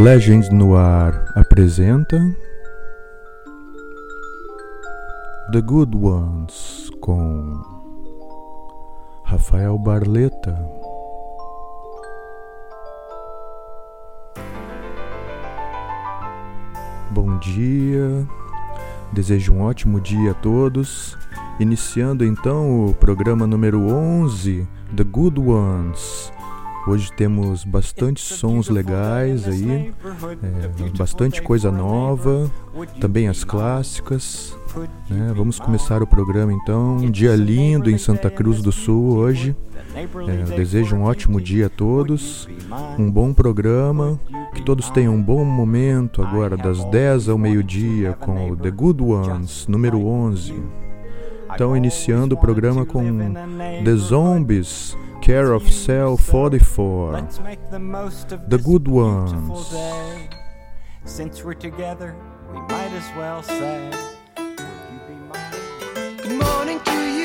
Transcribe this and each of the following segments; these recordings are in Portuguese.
Legends no Ar apresenta The Good Ones com Rafael Barleta. Bom dia, desejo um ótimo dia a todos. Iniciando então o programa número 11, The Good Ones Hoje temos bastante sons legais aí, é, bastante coisa nova, também as clássicas. Né? Vamos começar o programa então. Um dia lindo em Santa Cruz do Sul hoje. É, desejo um ótimo dia a todos, um bom programa, que todos tenham um bom momento agora das 10 ao meio-dia com o The Good Ones, número 11. Então, iniciando o programa com The Zombies Care of Cell 44. The Good Ones. Since we're together, we might as well say, Good morning to you.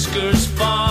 Change your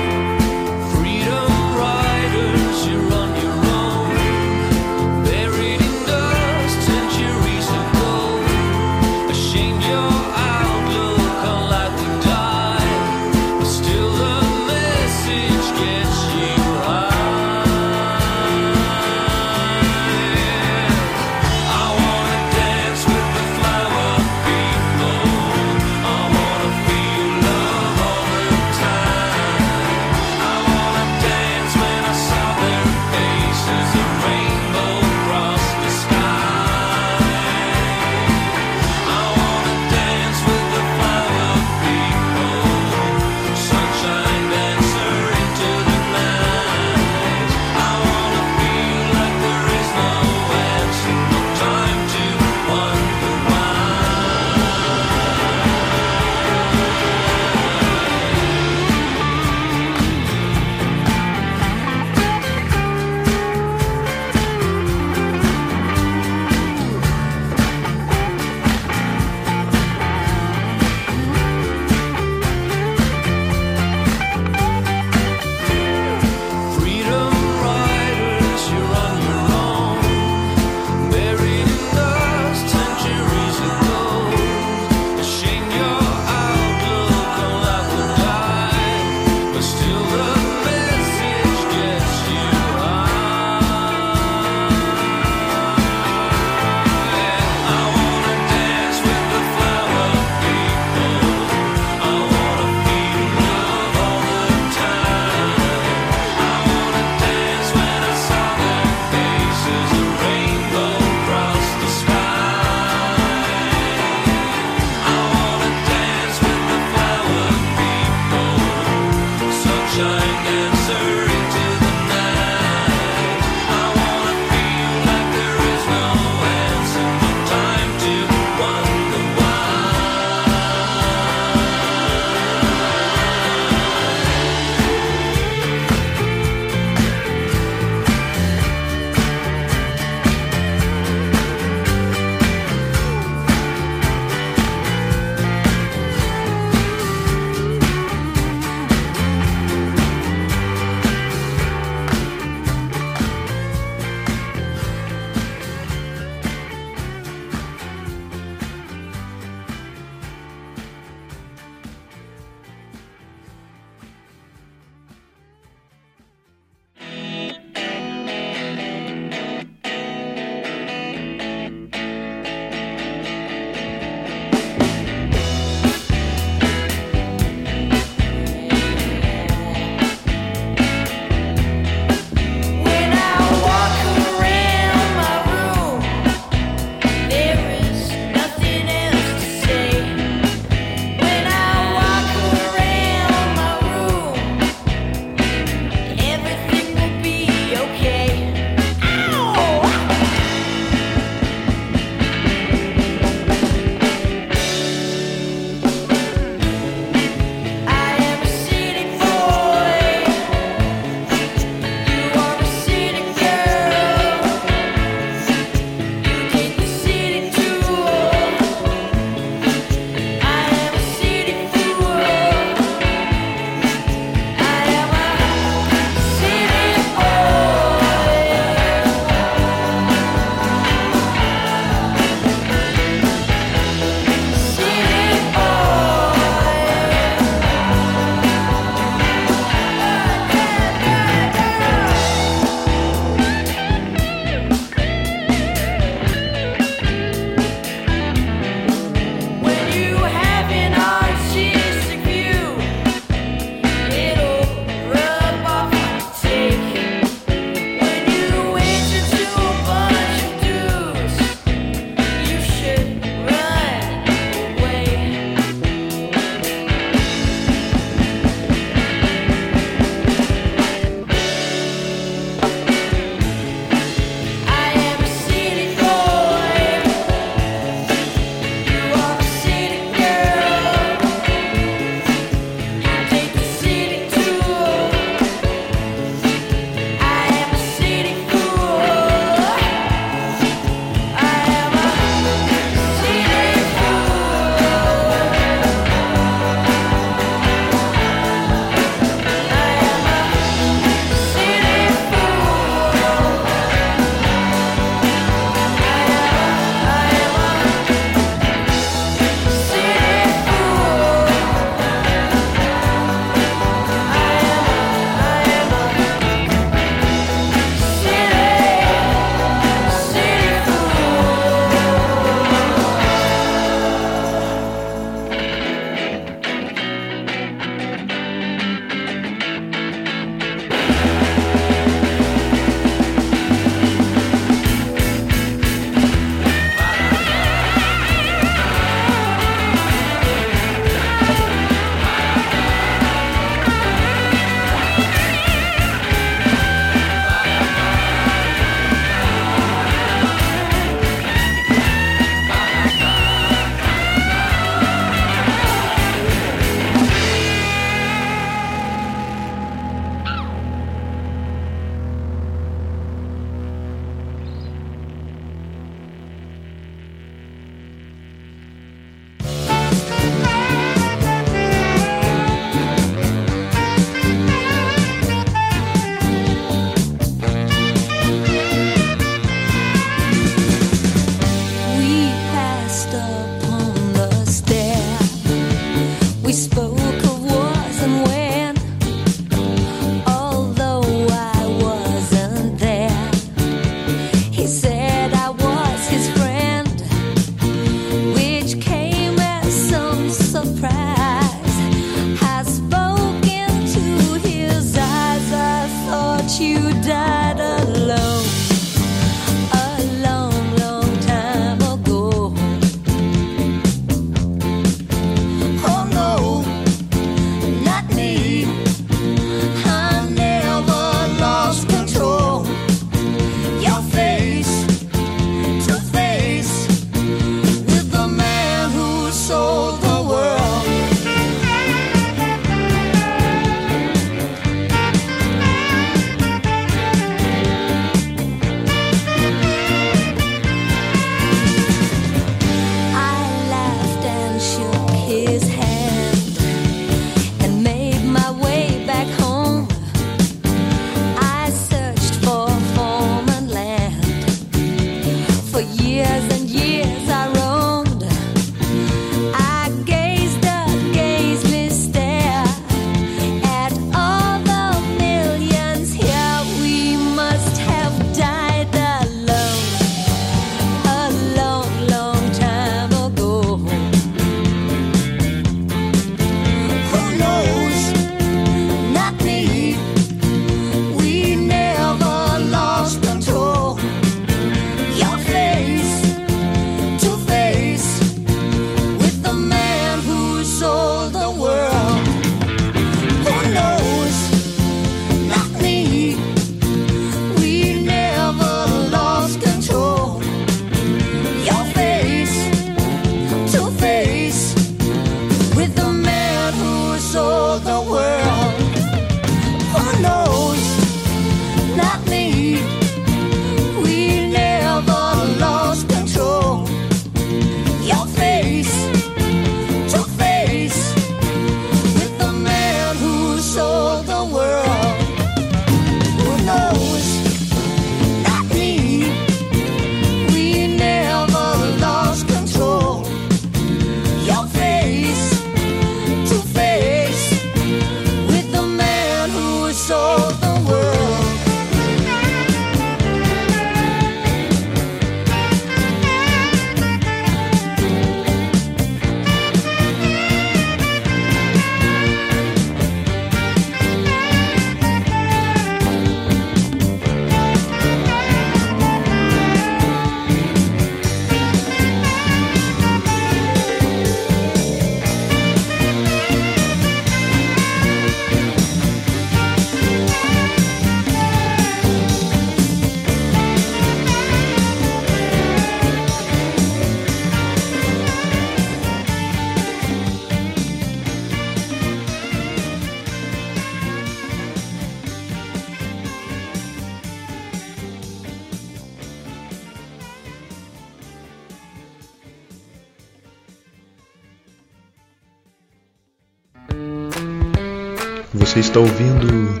Você está ouvindo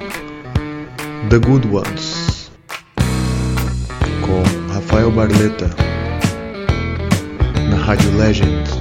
The Good Ones com Rafael Barleta na Rádio Legend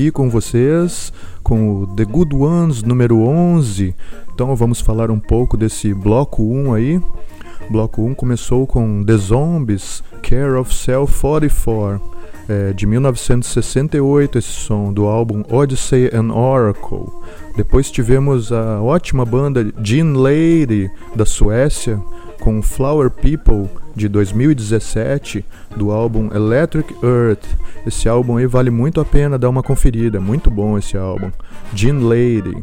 aqui com vocês com o The Good Ones número 11. Então vamos falar um pouco desse bloco 1 aí. Bloco 1 começou com The Zombies, Care of Cell 44, é, de 1968, esse som do álbum Odyssey and Oracle. Depois tivemos a ótima banda Gene Lady, da Suécia, com Flower People de 2017 do álbum Electric Earth. Esse álbum aí vale muito a pena dar uma conferida, é muito bom esse álbum. Gene Lady.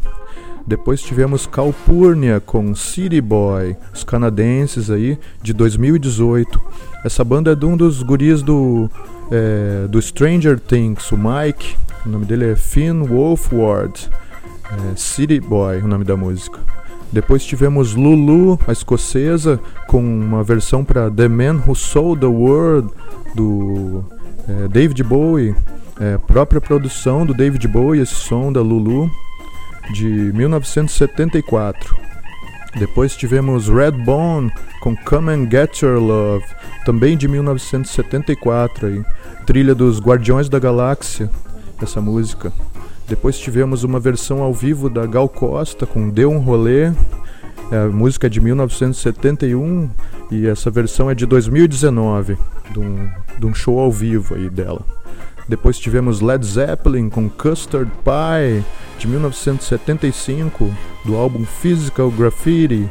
Depois tivemos Calpurnia com City Boy, os canadenses aí de 2018. Essa banda é de um dos guris do é, do Stranger Things, o Mike. O nome dele é Finn Wolfward. É, City Boy, o nome da música. Depois tivemos Lulu, a escocesa, com uma versão para The Man Who Sold the World, do é, David Bowie, é, própria produção do David Bowie, esse som da Lulu, de 1974. Depois tivemos Redbone com Come and Get Your Love, também de 1974, aí, trilha dos Guardiões da Galáxia, essa música. Depois tivemos uma versão ao vivo da Gal Costa com Deu um Rolê, a música é de 1971 e essa versão é de 2019, de um, de um show ao vivo aí dela. Depois tivemos Led Zeppelin com Custard Pie, de 1975, do álbum Physical Graffiti.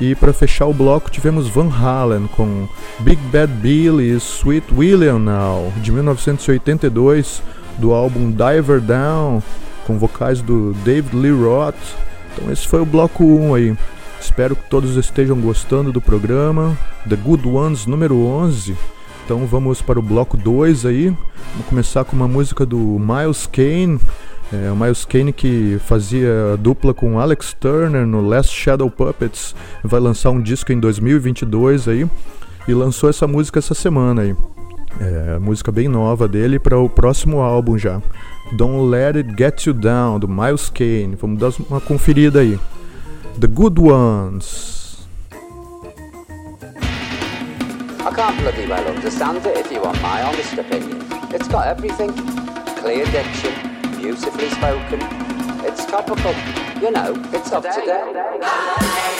E para fechar o bloco tivemos Van Halen com Big Bad Billy Sweet William Now, de 1982, do álbum Diver Down, com vocais do David Lee Roth. Então esse foi o bloco 1 aí. Espero que todos estejam gostando do programa. The Good Ones número 11. Então vamos para o bloco 2 aí. Vamos começar com uma música do Miles Kane. É, o Miles Kane que fazia dupla com Alex Turner no Last Shadow Puppets. Vai lançar um disco em 2022 aí. E lançou essa música essa semana aí. É, música bem nova dele para o próximo álbum já. Don't Let It Get You Down, do Miles Kane. Vamos dar uma conferida aí. The Good Ones. I can't bloody well understand it if you want my honest opinion. It's got everything. Clear diction, beautifully spoken. It's topical. You know, it's up to date.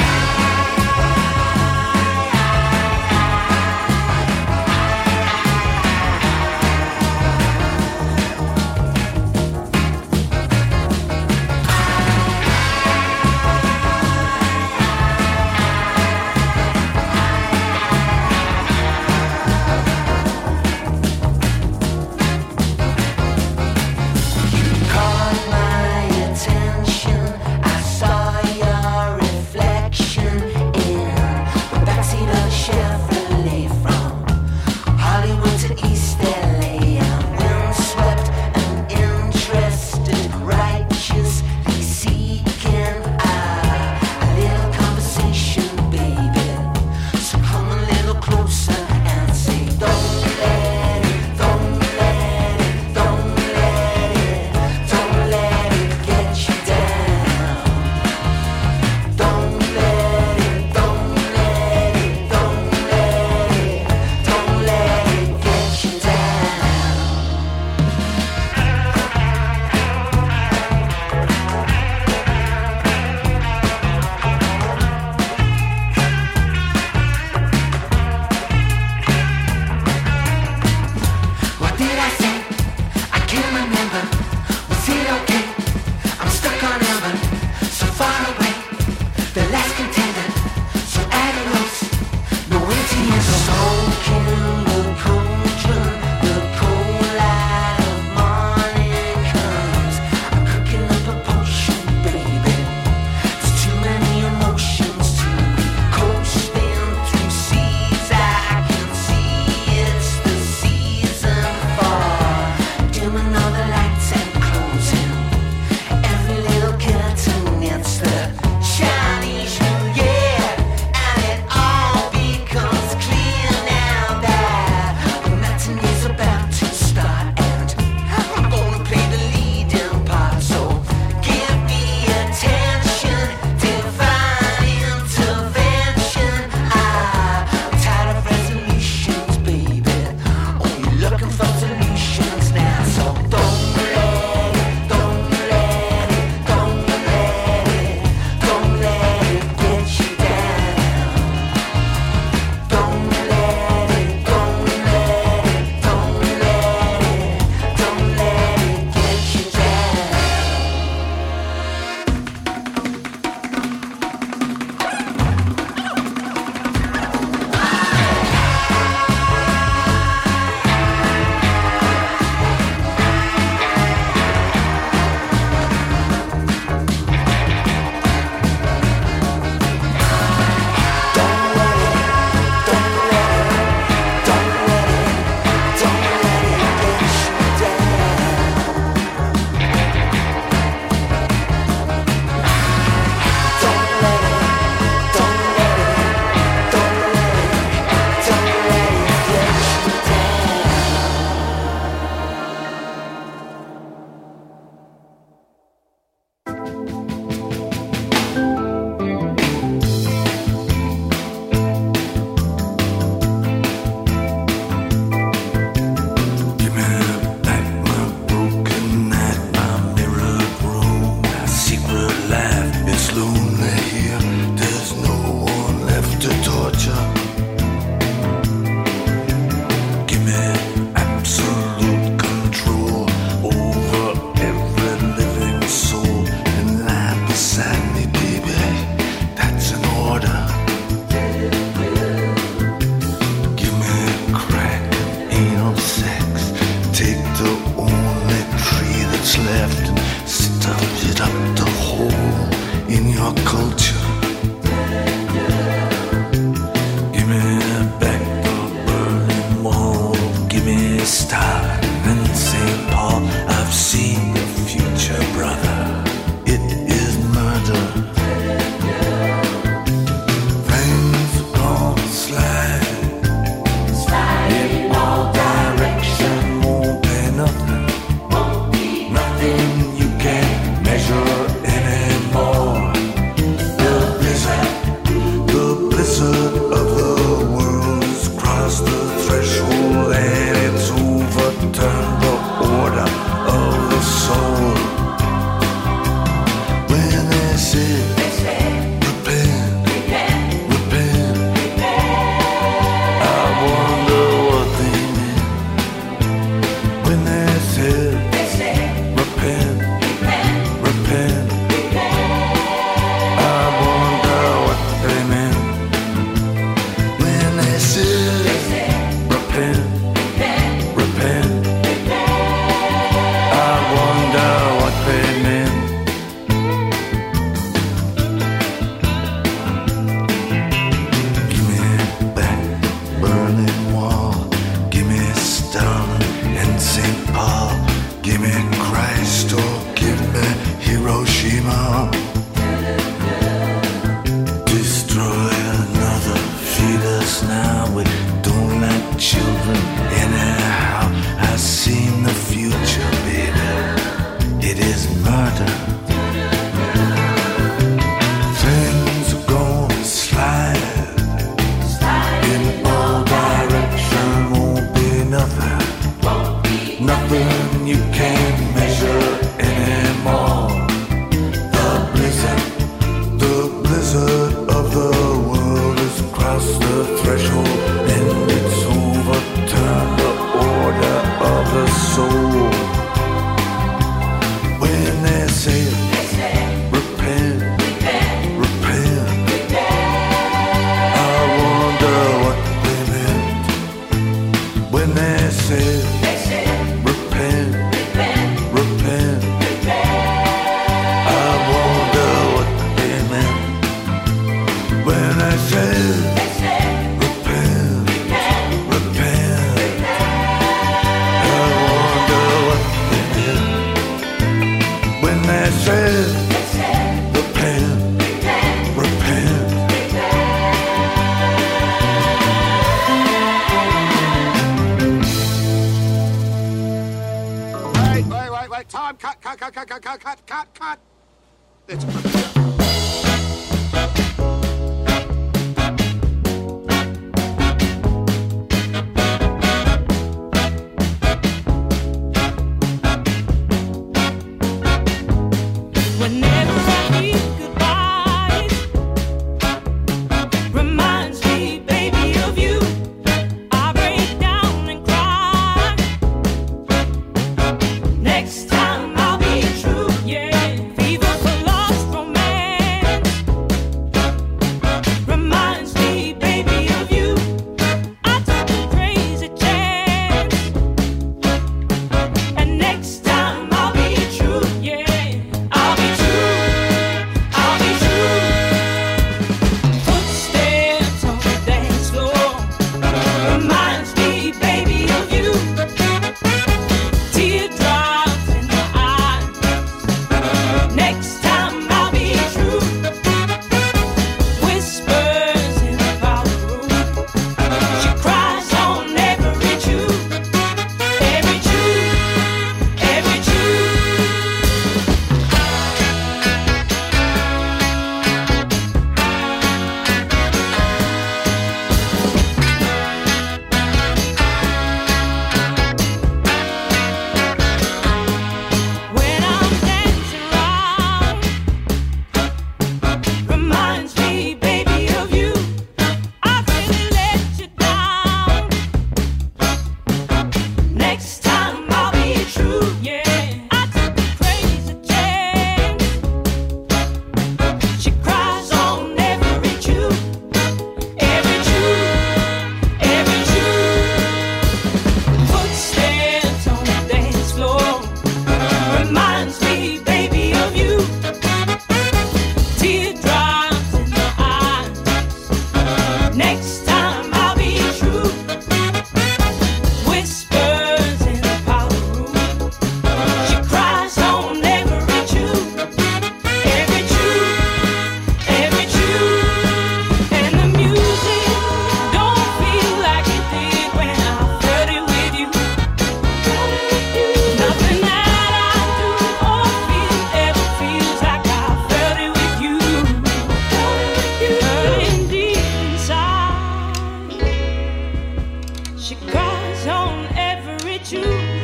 on every tune.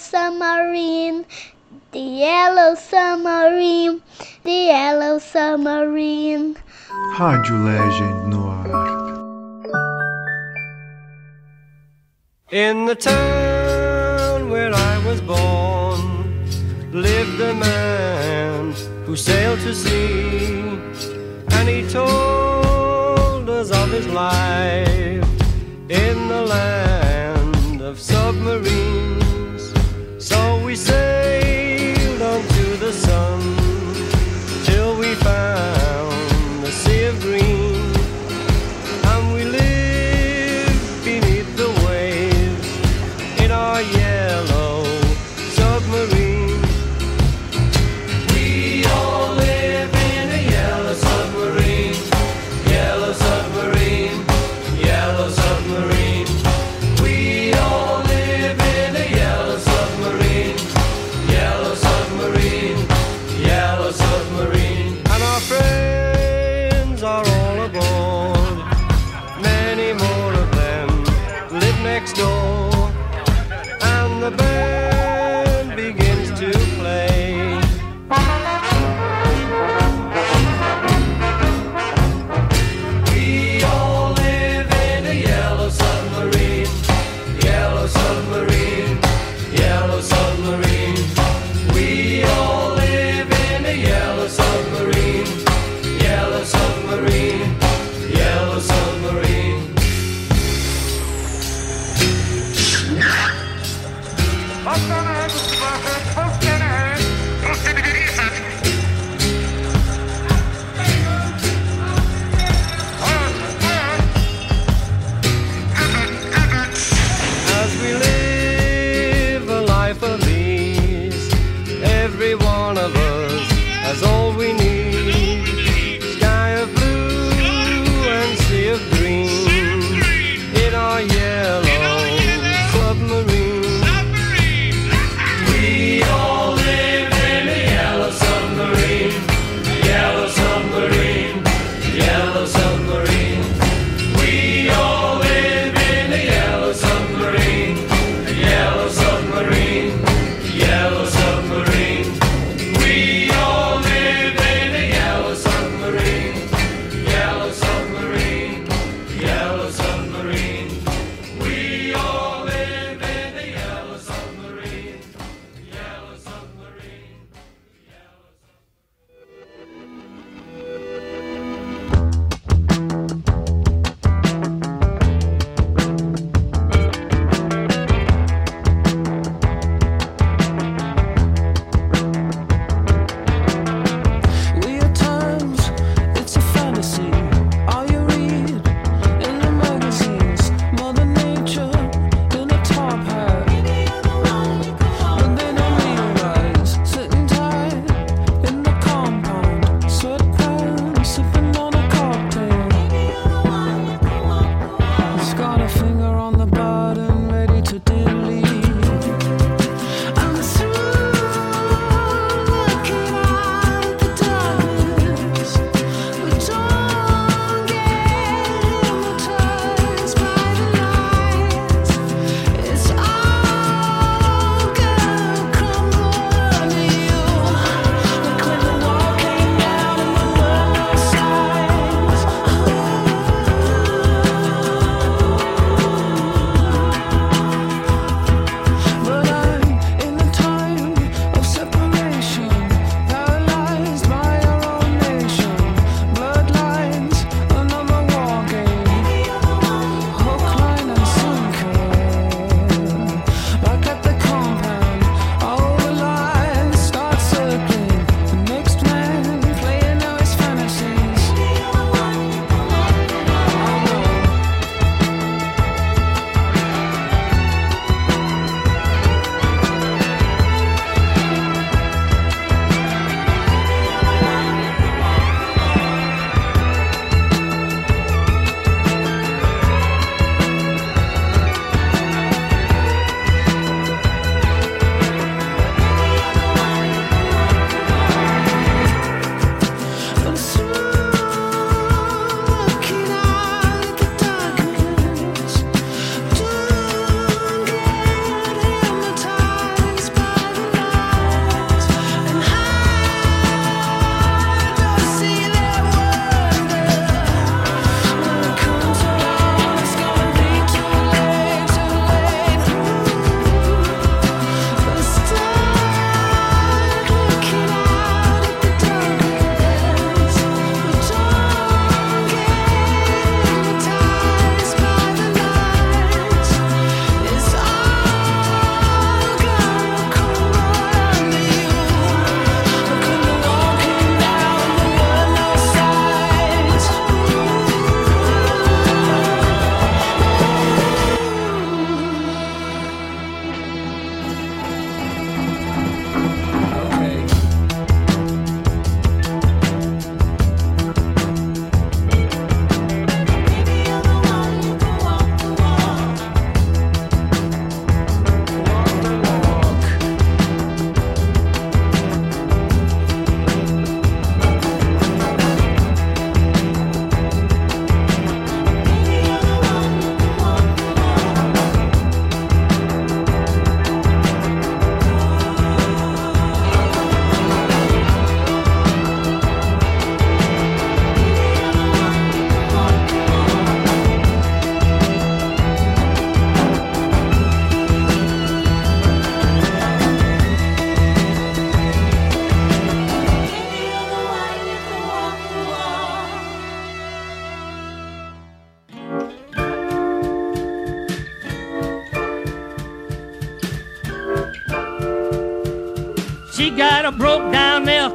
Submarine, the yellow submarine, the yellow submarine. Rádio Legend no ar. In the town where I was born lived a man who sailed to sea, and he told us of his life in the land of submarines.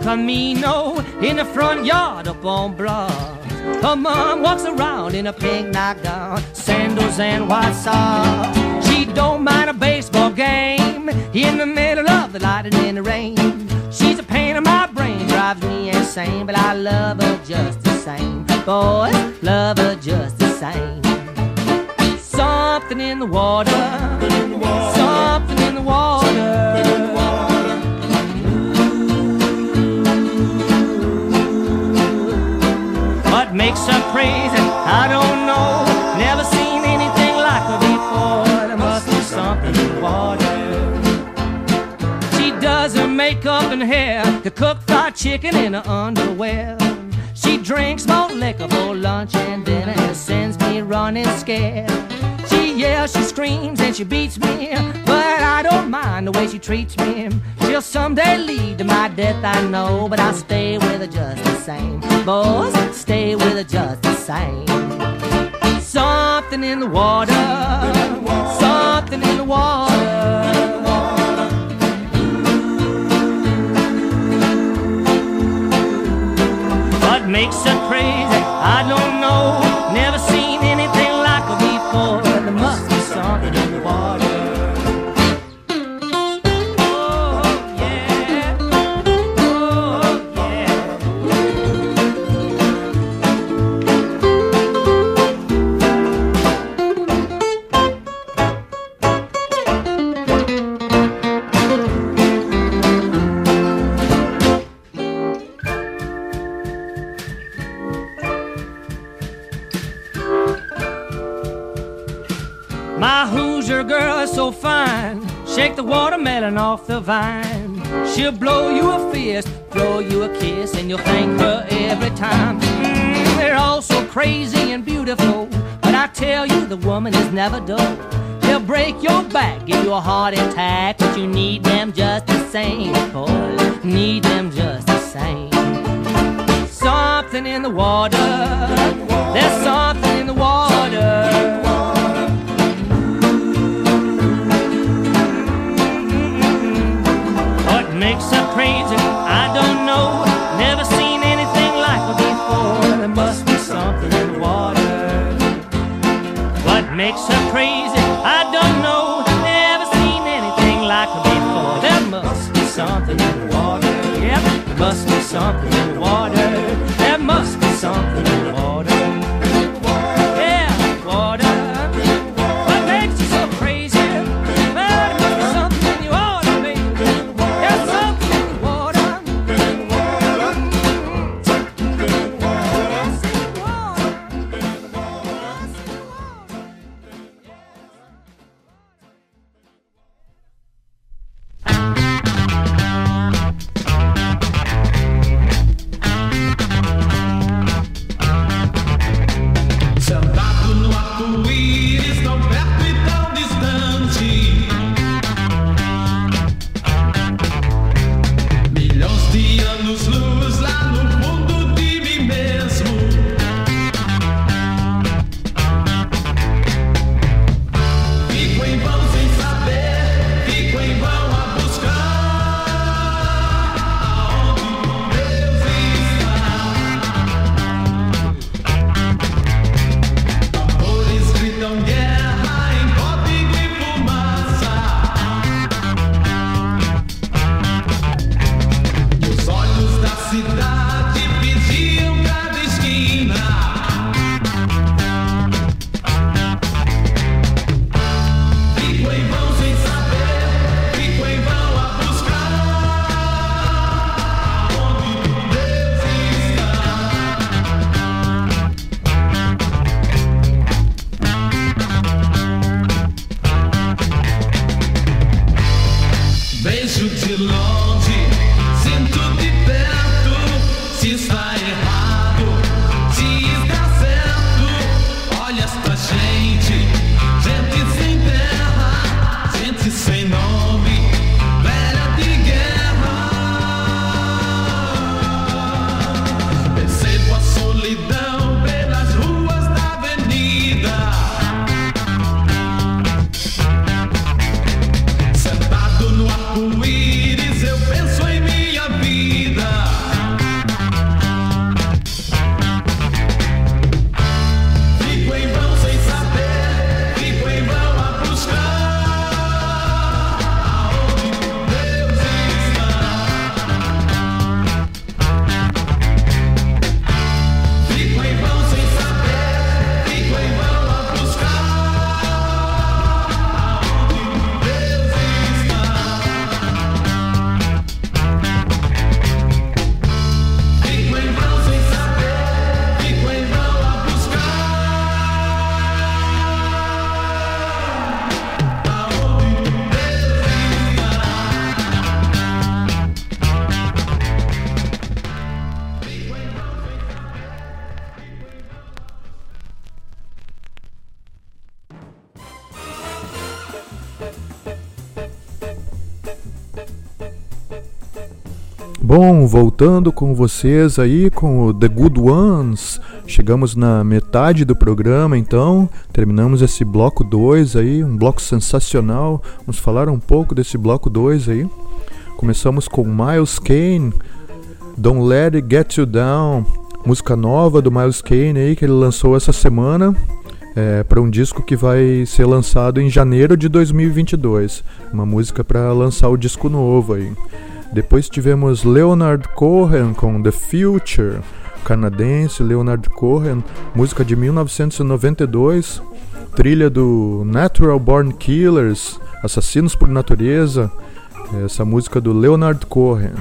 Camino in the front yard up on Broad. Her mom walks around in a pink nightgown, sandals and white socks. She don't mind a baseball game in the middle of the light and in the rain. She's a pain in my brain, drives me insane, but I love her just the same. Boys, love her just the same. Something in the water, something in the water. Makes her crazy? I don't know. Never seen anything like her before. There must be something in water. She does her makeup and hair to cook fried chicken in her underwear. She drinks more liquor for lunch and dinner and sends me running scared. Yells, she screams, and she beats me, but I don't mind the way she treats me. She'll someday lead to my death, I know, but I'll stay with her just the same. Boys, stay with her just the same. Something in the water, something in the water. What makes her crazy? I don't know. Never seen anything like her before. There must be something in the water. The watermelon off the vine. She'll blow you a fist, throw you a kiss, and you'll thank her every time. Mm, they're all so crazy and beautiful. But I tell you, the woman is never dull. They'll break your back, give you a heart attack, but you need them just the same. Boy, need them just the same. Something in the water. There's something in the water. Crazy? I don't know. Never seen anything like her before. There must be something in the water. What makes her crazy? I don't know. Never seen anything like her before. There must be something in the water. Yep, there must be something in the water. There must be something in the water. Bom, voltando com vocês aí com o The Good Ones. Chegamos na metade do programa, então terminamos esse bloco 2 aí, um bloco sensacional. Vamos falar um pouco desse bloco 2 aí. Começamos com Miles Kane, Don't Let It Get You Down, música nova do Miles Kane aí que ele lançou essa semana. É, para um disco que vai ser lançado em janeiro de 2022. Uma música para lançar o disco novo aí. Depois tivemos Leonard Cohen com The Future, canadense Leonard Cohen, música de 1992, trilha do Natural Born Killers, Assassinos por Natureza, essa música do Leonard Cohen.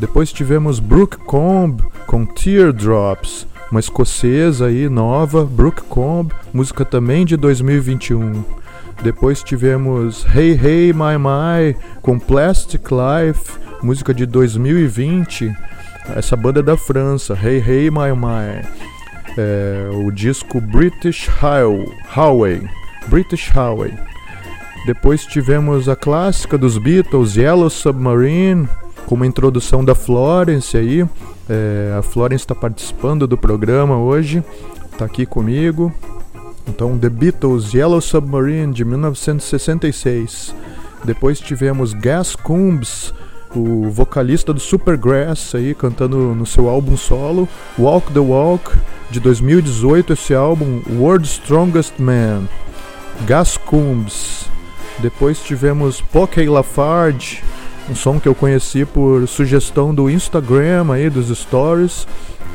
Depois tivemos Brooke Combe com Teardrops, uma escocesa aí nova, Brooke Combe, música também de 2021. Depois tivemos Hey Hey My My com Plastic Life, música de 2020. Essa banda é da França, Hey Hey My My. É, o disco British Highway, British Highway. Depois tivemos a clássica dos Beatles, Yellow Submarine, com uma introdução da Florence aí. É, a Florence está participando do programa hoje, está aqui comigo. Então, The Beatles, Yellow Submarine, de 1966. Depois tivemos Gas Combs, o vocalista do Supergrass aí cantando no seu álbum solo, Walk the Walk, de 2018, esse álbum World's Strongest Man, Gas Combs. Depois tivemos Poké Lafarge, um som que eu conheci por sugestão do Instagram aí dos stories,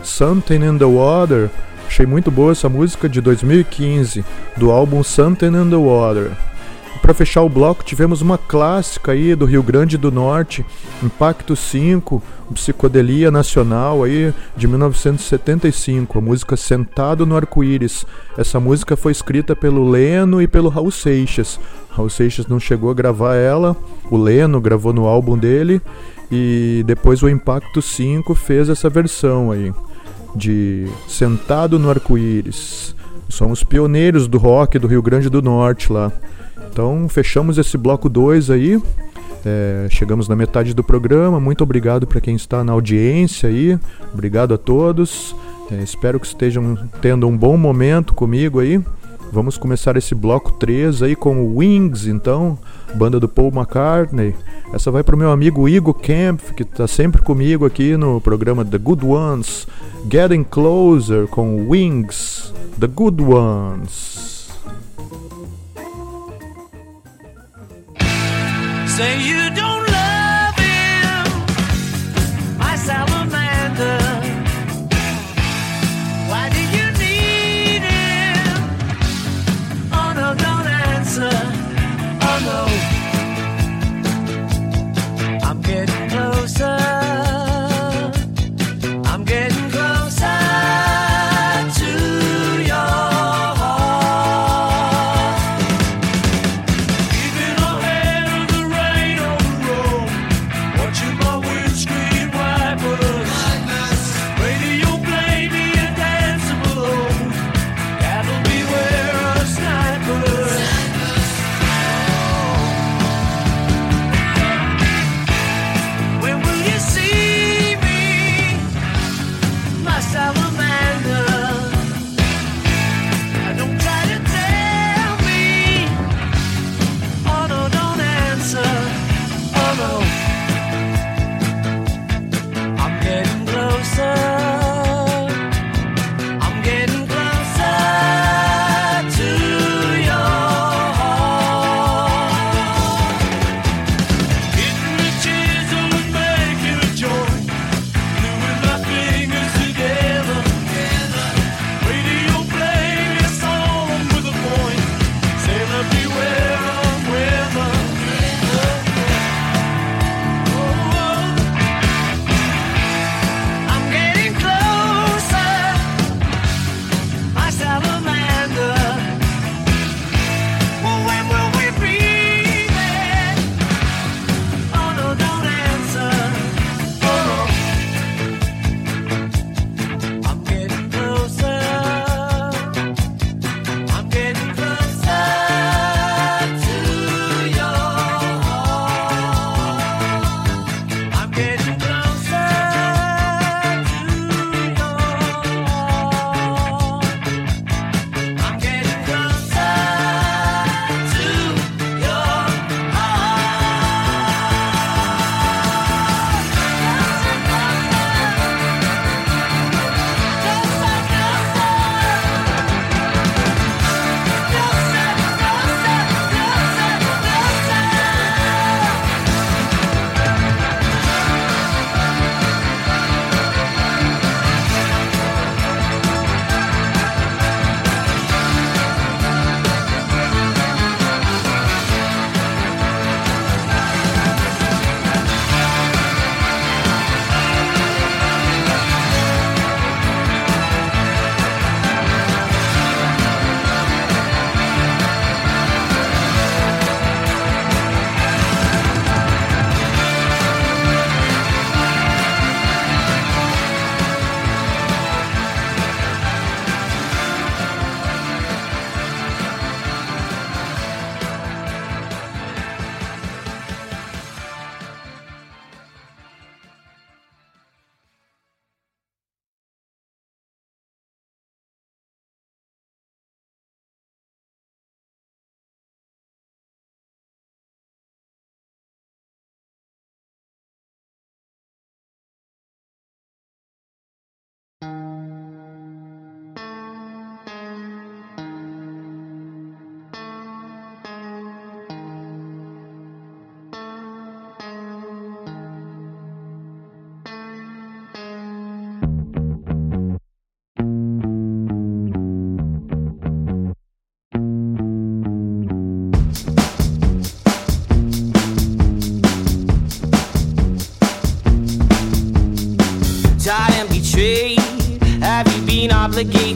Something in the Water. Achei muito boa essa música de 2015, do álbum Something in the Water para fechar o bloco, tivemos uma clássica aí do Rio Grande do Norte, Impacto 5, Psicodelia Nacional aí de 1975, a música Sentado no Arco-Íris. Essa música foi escrita pelo Leno e pelo Raul Seixas. Raul Seixas não chegou a gravar ela, o Leno gravou no álbum dele e depois o Impacto 5 fez essa versão aí de Sentado no Arco-Íris. Somos pioneiros do rock do Rio Grande do Norte lá. Então fechamos esse bloco 2 aí. É, chegamos na metade do programa. Muito obrigado para quem está na audiência aí. Obrigado a todos. É, espero que estejam tendo um bom momento comigo aí. Vamos começar esse bloco 3 aí com o Wings, então, banda do Paul McCartney. Essa vai para o meu amigo Igor Kemp, que está sempre comigo aqui no programa The Good Ones. Getting Closer com Wings, The Good Ones. Say you don't love him, my salamander.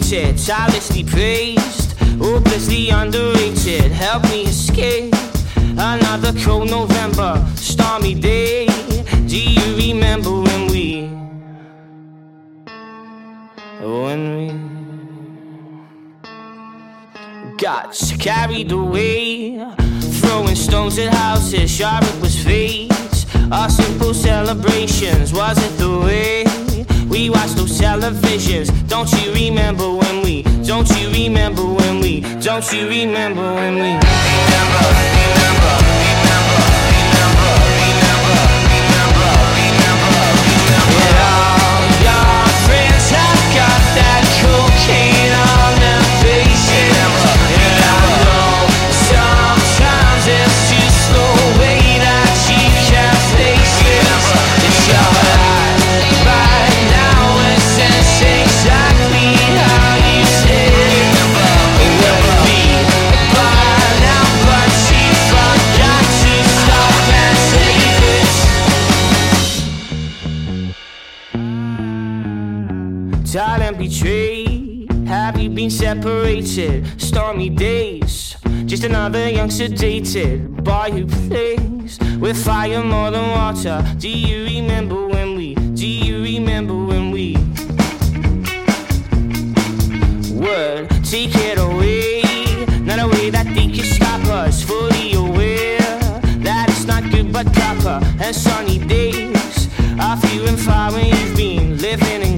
Obligated, childishly praised, hopelessly underrated. Help me escape another cold November, stormy day. Do you remember when we, when we? got carried away. Throwing stones at houses, sure it was fate. Our simple celebrations, was it the way? We watched those televisions. Don't you remember when we? Don't you remember when we? Don't you remember when we? Remember, remember, remember, remember, remember, remember, remember, remember. All your friends have got that been separated? Stormy days. Just another young sedated boy who plays with fire more than water. Do you remember when we? Do you remember when we? Would take it away, not a way that they can stop us. Fully aware that it's not good but proper. And sunny days are few and far when you've been living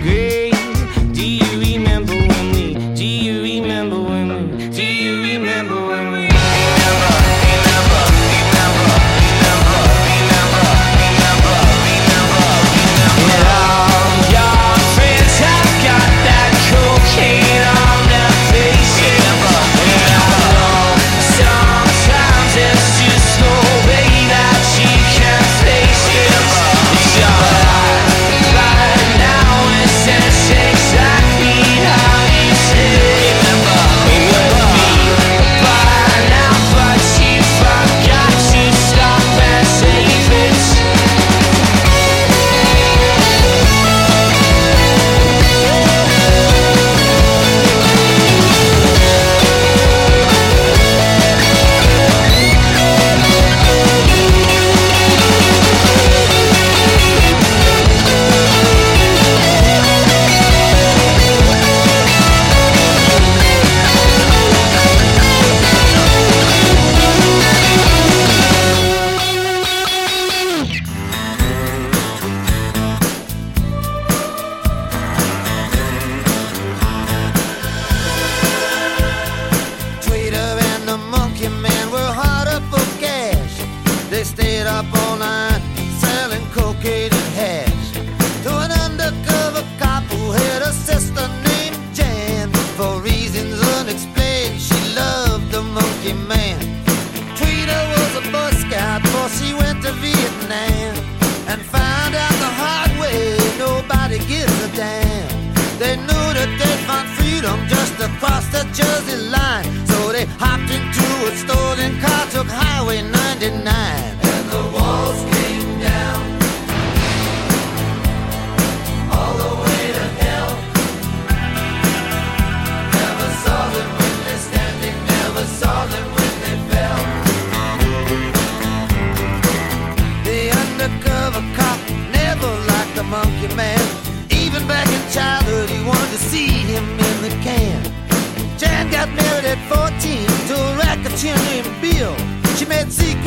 a Jersey line.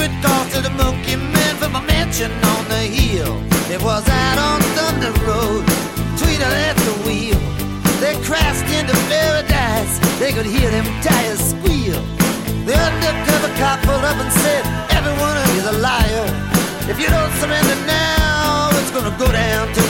Secret calls to the monkey man from a mansion on the hill. It was out on Thunder Road, Tweeter at the wheel. They crashed into paradise, they could hear them tires squeal. The undercover cop pulled up and said, Every one of you's a liar. If you don't surrender now, it's gonna go down to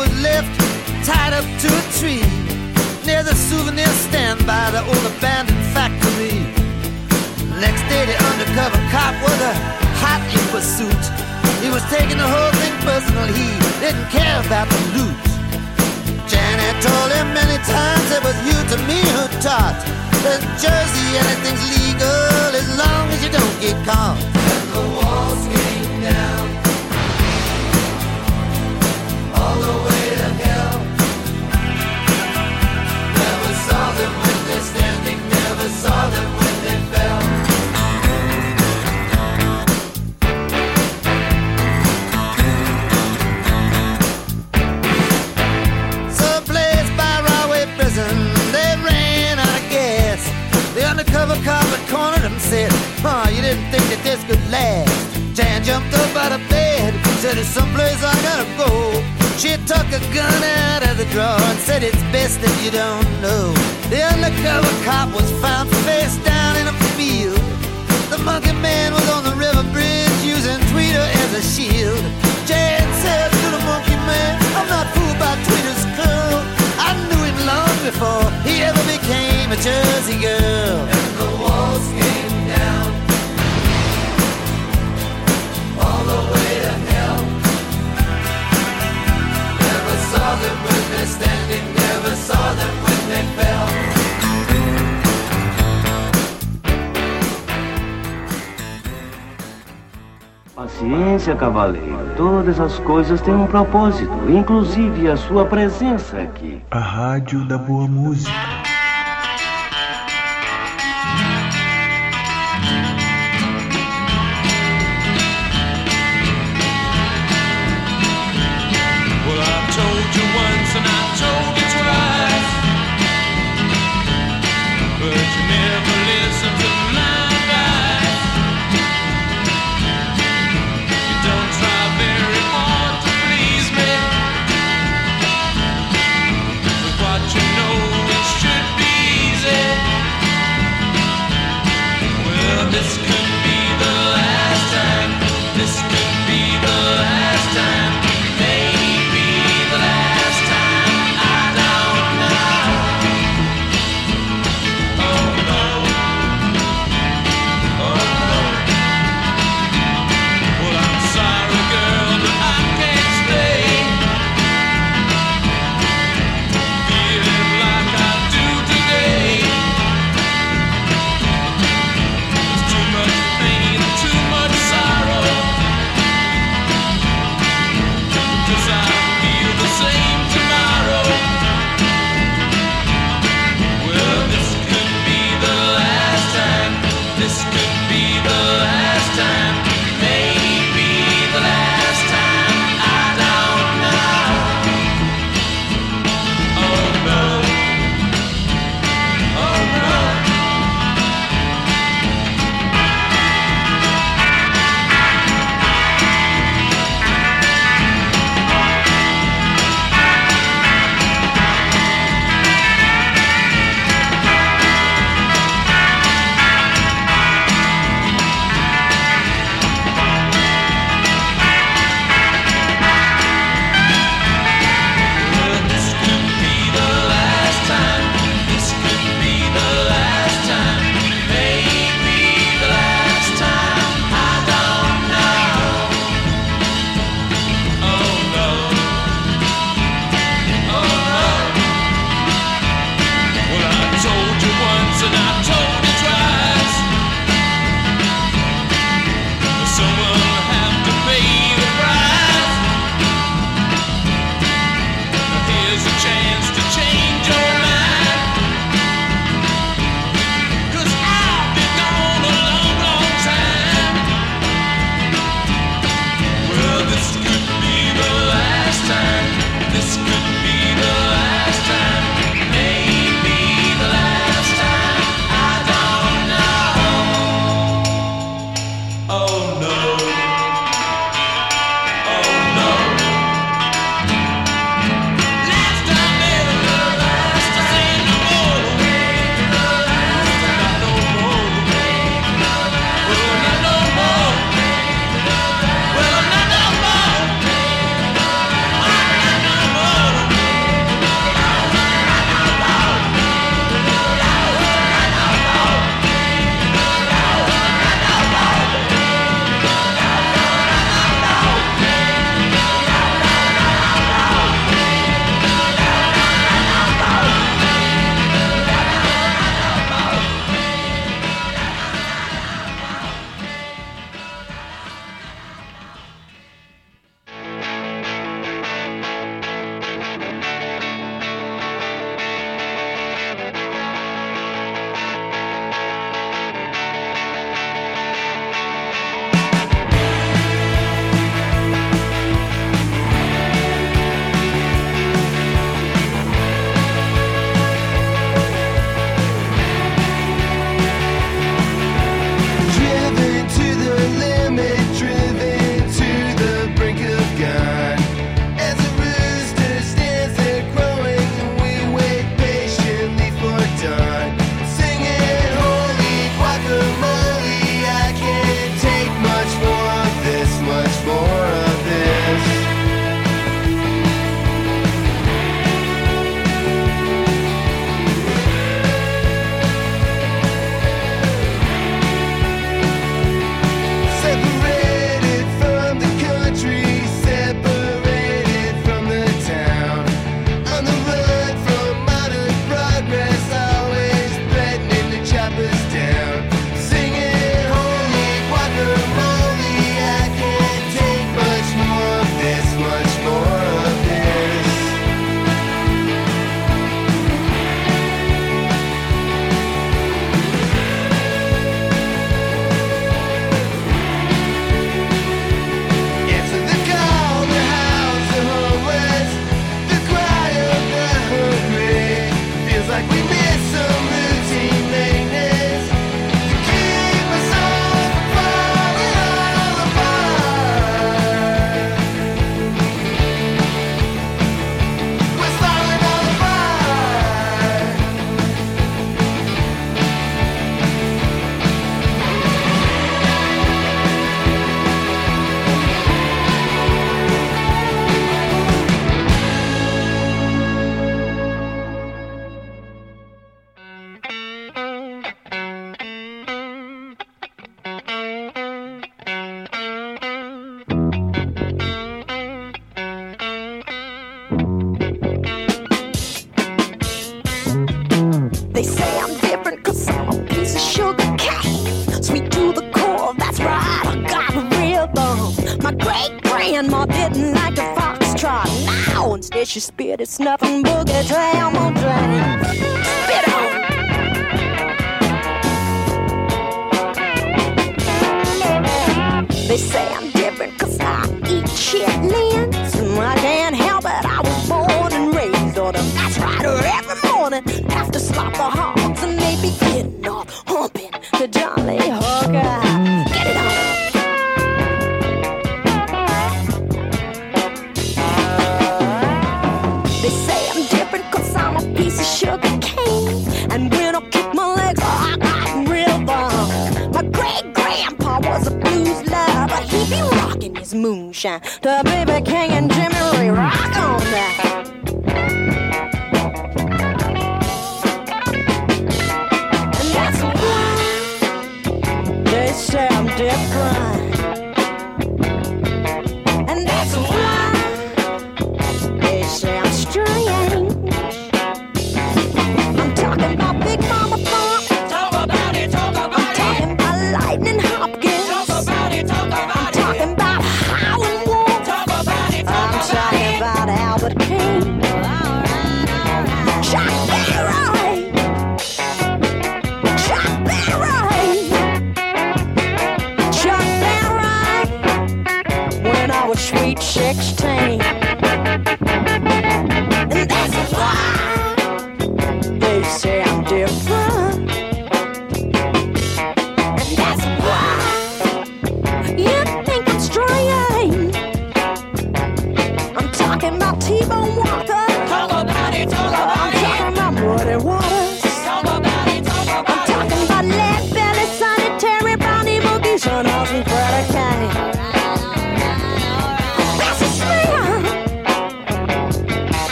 was left tied up to a tree near the souvenir stand by the old abandoned factory. Next day, the undercover cop was a hot in pursuit. He was taking the whole thing personal. He didn't care about the loot. Janet told him many times it was you to me who taught that Jersey anything's legal as long as you don't get caught. There's someplace I gotta go. She took a gun out of the drawer and said, It's best that you don't know. The undercover cop was found face down in a field. The monkey man was on the river bridge using Tweeter as a shield. Jan said to the monkey man, I'm not fooled by Tweeter's curl. I knew him long before he ever became a Jersey girl. Paciência, cavaleiro. Todas as coisas têm um propósito, inclusive a sua presença aqui. A rádio da boa música.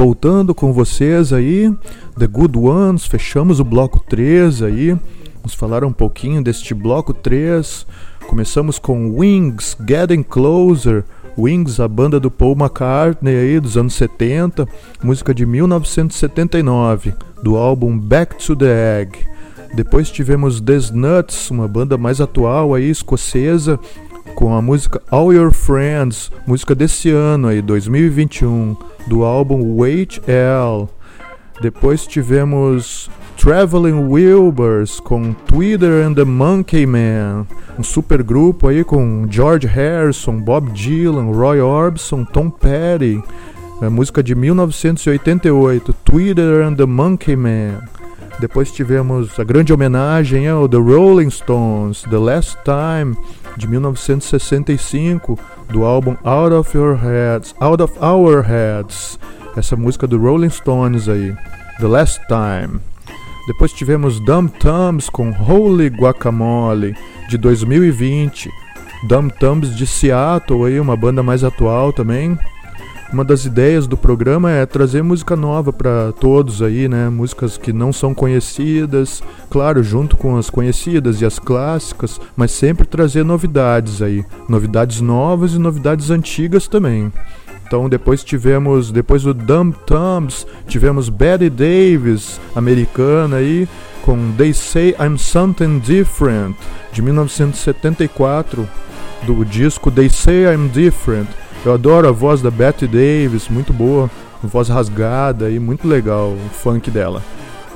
Voltando com vocês aí, The Good Ones, fechamos o bloco 3 aí. Vamos falar um pouquinho deste bloco 3. Começamos com Wings, Getting Closer. Wings, a banda do Paul McCartney aí dos anos 70, música de 1979, do álbum Back to the Egg. Depois tivemos The Nuts, uma banda mais atual aí, escocesa, com a música All Your Friends, música desse ano aí, 2021, do álbum Wait L. Depois tivemos Traveling Wilburys com Twitter and the Monkey Man, um super grupo aí com George Harrison, Bob Dylan, Roy Orbison, Tom Petty, a música de 1988, Twitter and the Monkey Man. Depois tivemos a grande homenagem ao The Rolling Stones, The Last Time, de 1965, do álbum Out of Your Heads, Out of Our Heads. Essa música do Rolling Stones aí, The Last Time. Depois tivemos Dum Tums com Holy Guacamole, de 2020. Dum Tums de Seattle, aí, uma banda mais atual também. Uma das ideias do programa é trazer música nova para todos aí, né? Músicas que não são conhecidas, claro, junto com as conhecidas e as clássicas, mas sempre trazer novidades aí, novidades novas e novidades antigas também. Então depois tivemos, depois do Dumb Thumbs, tivemos Betty Davis, americana aí, com They Say I'm Something Different, de 1974, do disco They Say I'm Different. Eu adoro a voz da Betty Davis, muito boa, voz rasgada e muito legal o funk dela.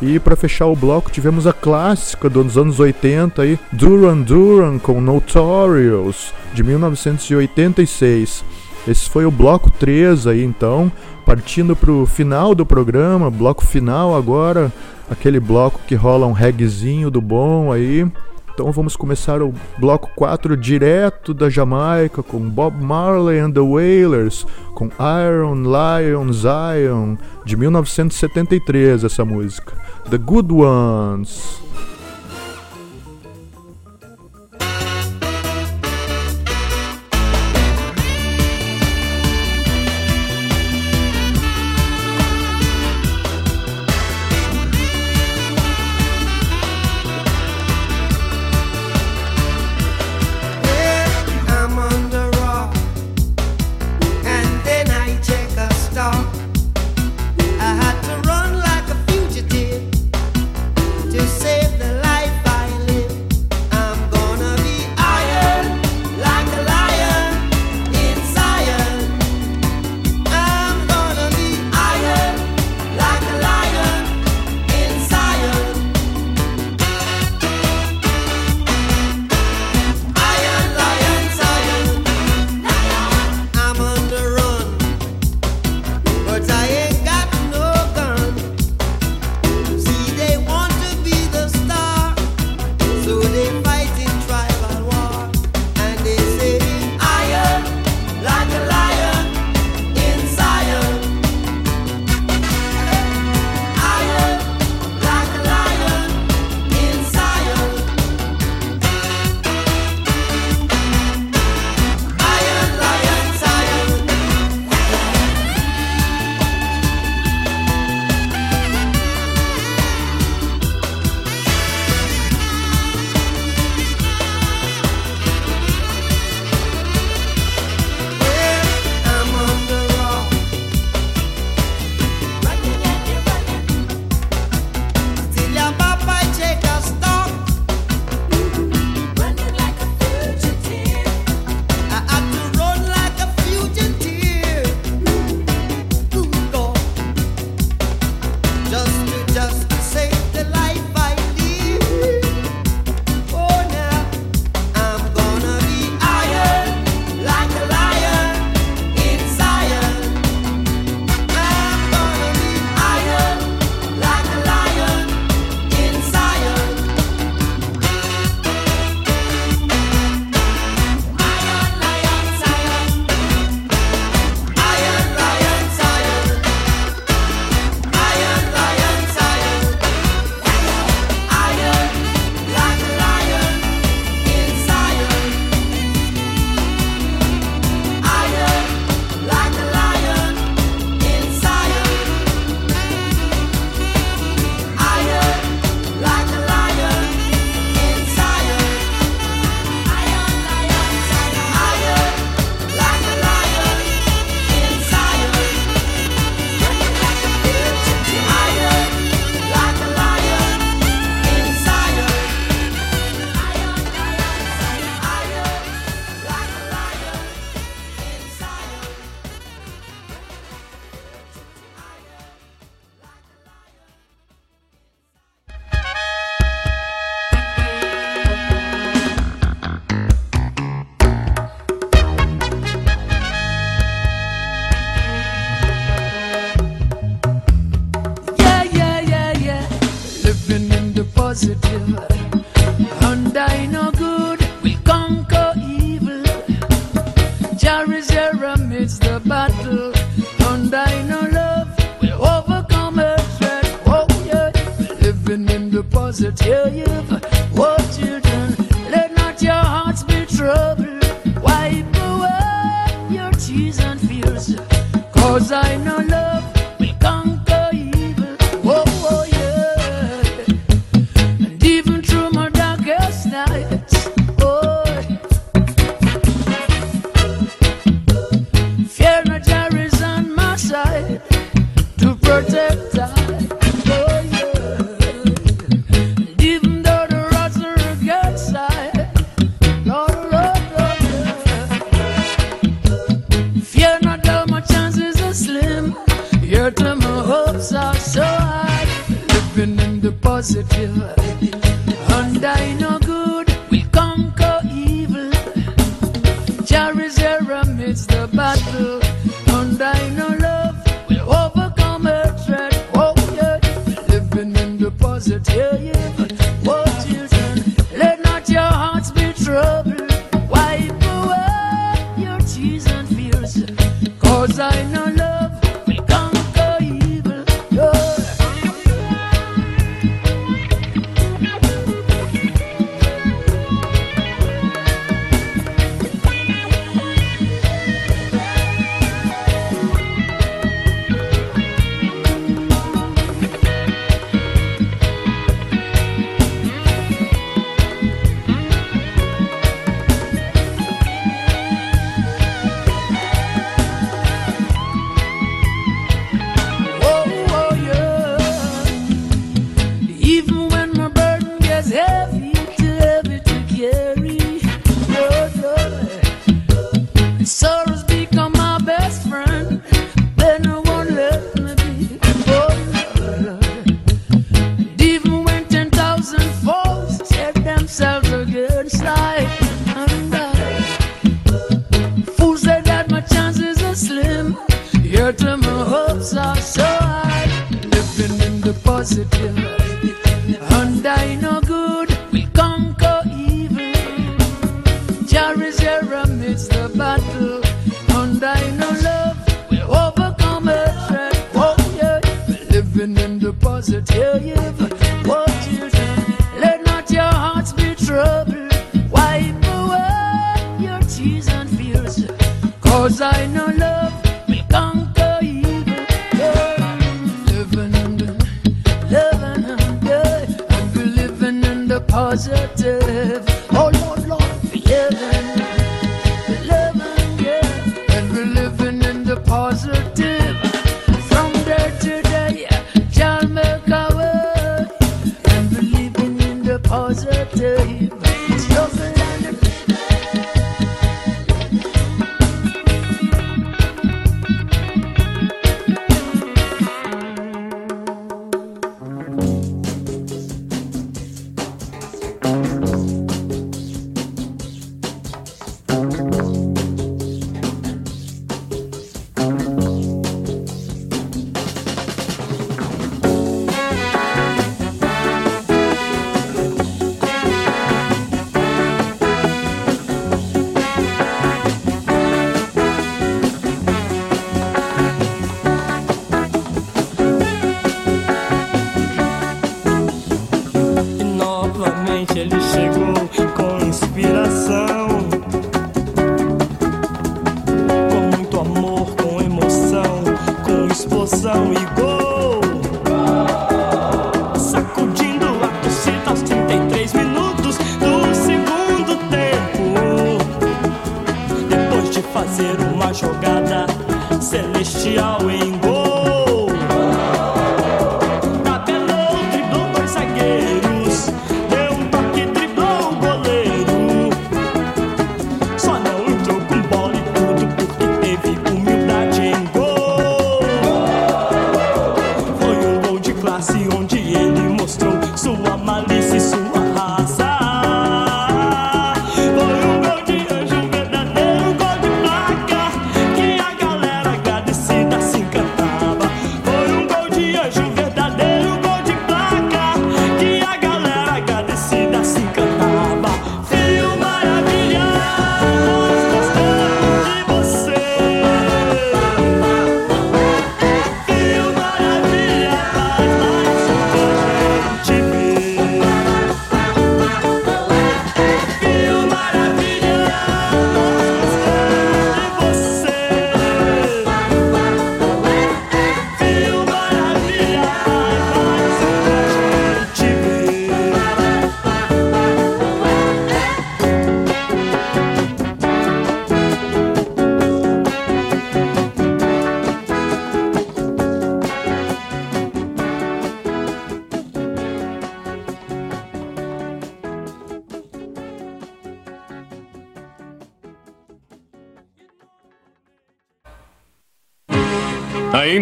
E para fechar o bloco tivemos a clássica dos anos 80 aí, Duran Duran com Notorious, de 1986. Esse foi o bloco 3 aí então, partindo para o final do programa, bloco final agora, aquele bloco que rola um reggaezinho do bom aí. Então vamos começar o bloco 4 direto da Jamaica com Bob Marley and the Wailers, com Iron Lion Zion, de 1973 essa música. The Good Ones. Cause I know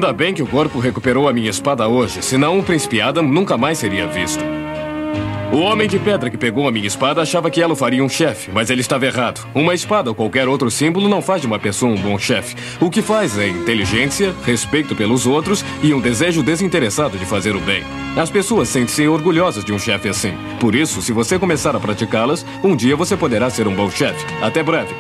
Ainda bem que o corpo recuperou a minha espada hoje, senão o príncipe Adam nunca mais seria visto. O homem de pedra que pegou a minha espada achava que ela o faria um chefe, mas ele estava errado. Uma espada ou qualquer outro símbolo não faz de uma pessoa um bom chefe. O que faz é inteligência, respeito pelos outros e um desejo desinteressado de fazer o bem. As pessoas sentem-se orgulhosas de um chefe assim. Por isso, se você começar a praticá-las, um dia você poderá ser um bom chefe. Até breve.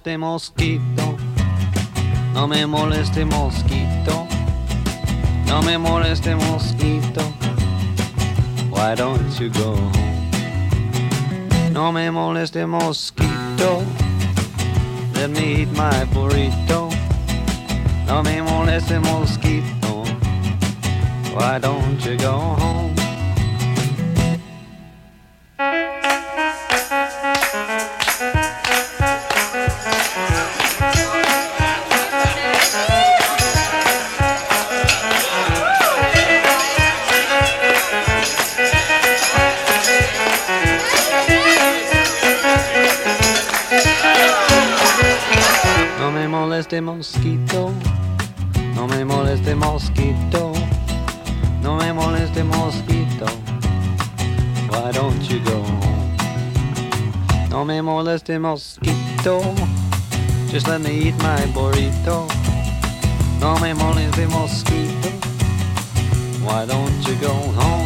moleste mosquito, no me moleste mosquito, no me moleste mosquito. Why don't you go home? No me moleste mosquito, let me eat my burrito. No me moleste mosquito, why don't you go home? Mosquito, just let me eat my burrito. No me moleste mosquito, why don't you go home?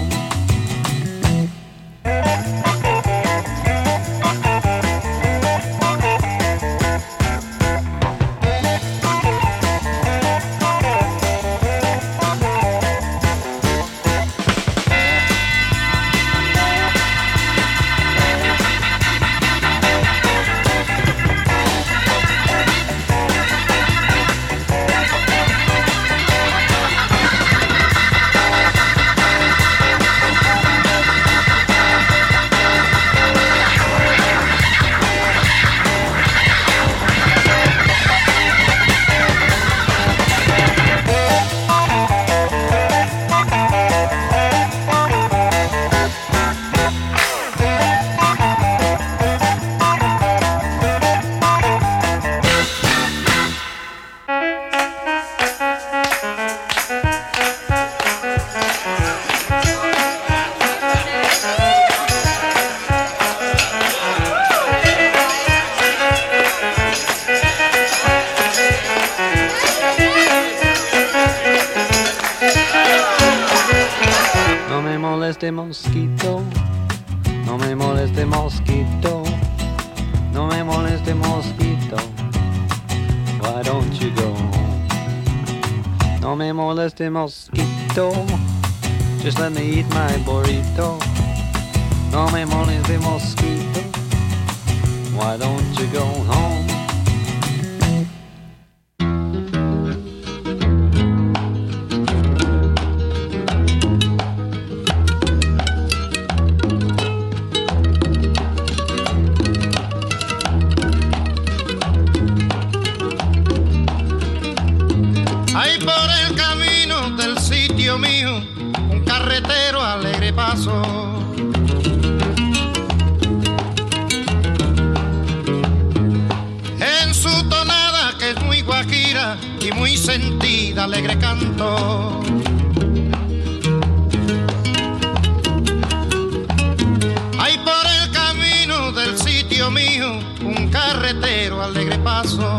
Sitio mío un carretero alegre paso.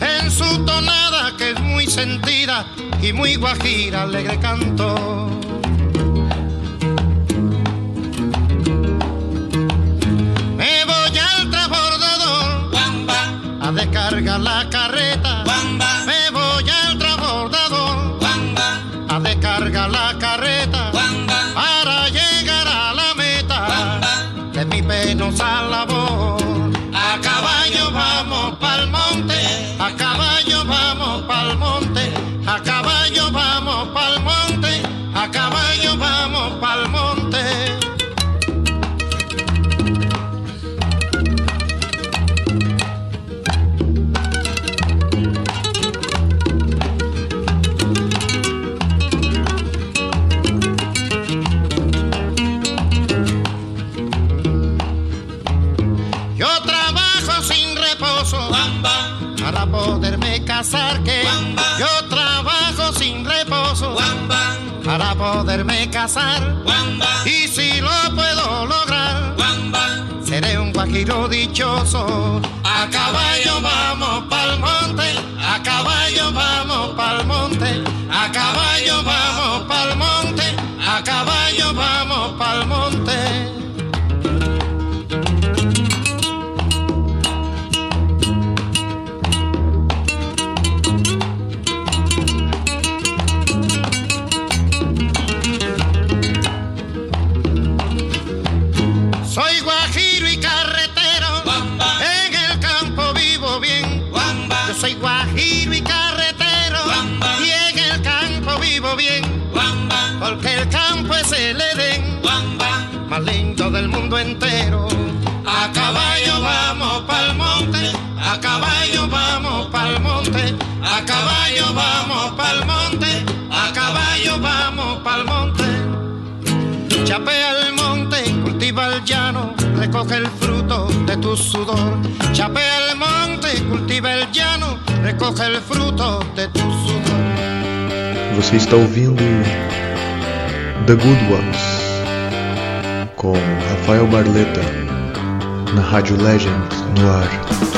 en su tonada que es muy sentida y muy guajira, alegre canto. Me voy al transbordador a descargar la carreta. Poderme casar. Y si lo puedo lograr seré un guajiro dichoso. A caballo. vamos pa'l monte. A caballo vamos pa'l monte. A caballo vamos pa'l monte. A caballo vamos pa'l monte A caballo vamos pa'l monte, a caballo vamos pa'l monte, a caballo vamos pa'l monte, a caballo vamos pa'l monte. Chapea el monte, cultiva el llano, recoge el fruto de tu sudor. Chapea el monte, cultiva el llano, recoge el fruto de tu sudor. Você está ouvindo The Good Ones. com Rafael Barleta, na Rádio Legend no ar.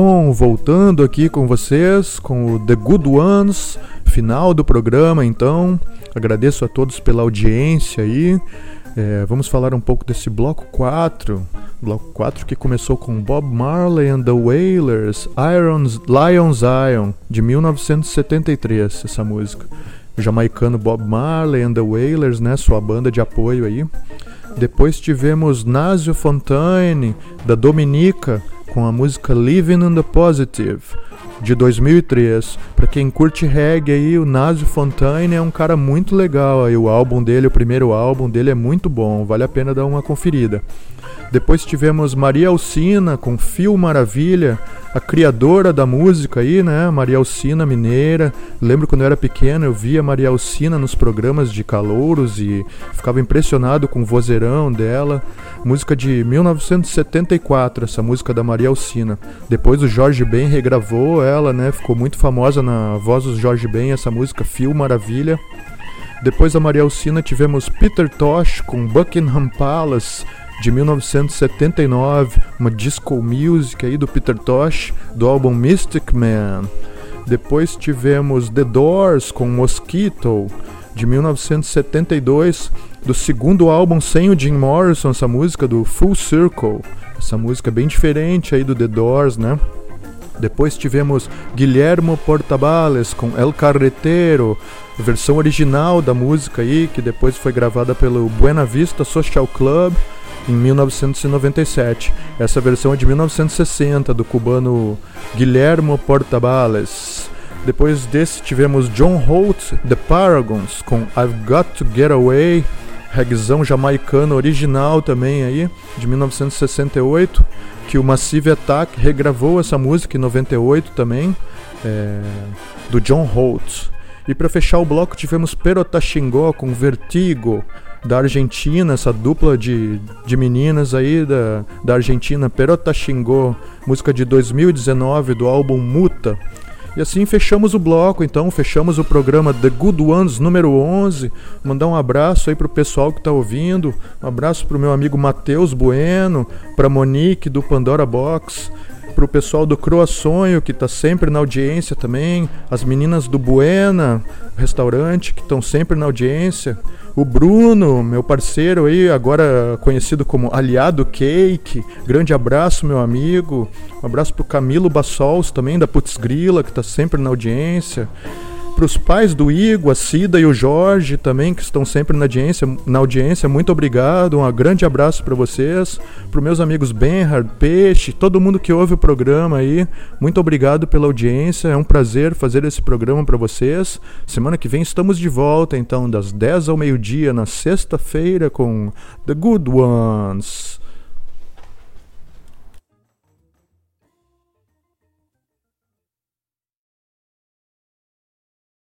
Bom, voltando aqui com vocês com o The Good Ones, final do programa então. Agradeço a todos pela audiência aí. É, vamos falar um pouco desse bloco 4. Bloco 4 que começou com Bob Marley and the Wailers, Irons, Lions Ion, de 1973, essa música. O jamaicano Bob Marley and the Wailers, né, sua banda de apoio aí. Depois tivemos Nasio Fontaine, da Dominica, com a música Living in the Positive, de 2003. Para quem curte reggae aí, o Nasio Fontaine é um cara muito legal aí, o álbum dele, o primeiro álbum dele é muito bom, vale a pena dar uma conferida. Depois tivemos Maria Alcina com Fio Maravilha, a criadora da música aí, né? Maria Alcina Mineira. Lembro quando eu era pequeno, eu via Maria Alcina nos programas de calouros e ficava impressionado com o vozeirão dela. Música de 1974, essa música da Maria Alcina. Depois o Jorge Ben regravou ela, né? Ficou muito famosa na voz do Jorge Ben, essa música Fio Maravilha. Depois da Maria Alcina tivemos Peter Tosh com Buckingham Palace de 1979, uma disco music aí do Peter Tosh, do álbum Mystic Man. Depois tivemos The Doors com Mosquito, de 1972, do segundo álbum sem o Jim Morrison, essa música do Full Circle. Essa música bem diferente aí do The Doors, né? Depois tivemos Guilhermo Portabales com El Carretero, versão original da música aí, que depois foi gravada pelo Buena Vista Social Club em 1997. Essa versão é de 1960 do cubano Guilhermo Portabales. Depois desse tivemos John Holt, The Paragons com I've Got to Get Away, regzão jamaicano original também aí, de 1968, que o Massive Attack regravou essa música em 98 também, é, do John Holt. E para fechar o bloco tivemos Perotaxingó com Vertigo, da Argentina, essa dupla de, de meninas aí da, da Argentina, Perota Xingô, música de 2019 do álbum Muta. E assim fechamos o bloco, então fechamos o programa The Good Ones número 11. Mandar um abraço aí pro pessoal que tá ouvindo, um abraço pro meu amigo Matheus Bueno, pra Monique do Pandora Box, pro pessoal do Croa Sonho que tá sempre na audiência também, as meninas do Buena restaurante que estão sempre na audiência. O Bruno, meu parceiro aí, agora conhecido como Aliado Cake. Grande abraço, meu amigo. Um abraço pro Camilo Bassols também, da Putz Grila, que está sempre na audiência. Para os pais do Igor, a Cida e o Jorge também, que estão sempre na audiência, na audiência muito obrigado. Um grande abraço para vocês. Para meus amigos Benhard, Peixe, todo mundo que ouve o programa aí, muito obrigado pela audiência. É um prazer fazer esse programa para vocês. Semana que vem estamos de volta, então, das 10 ao meio-dia, na sexta-feira, com The Good Ones.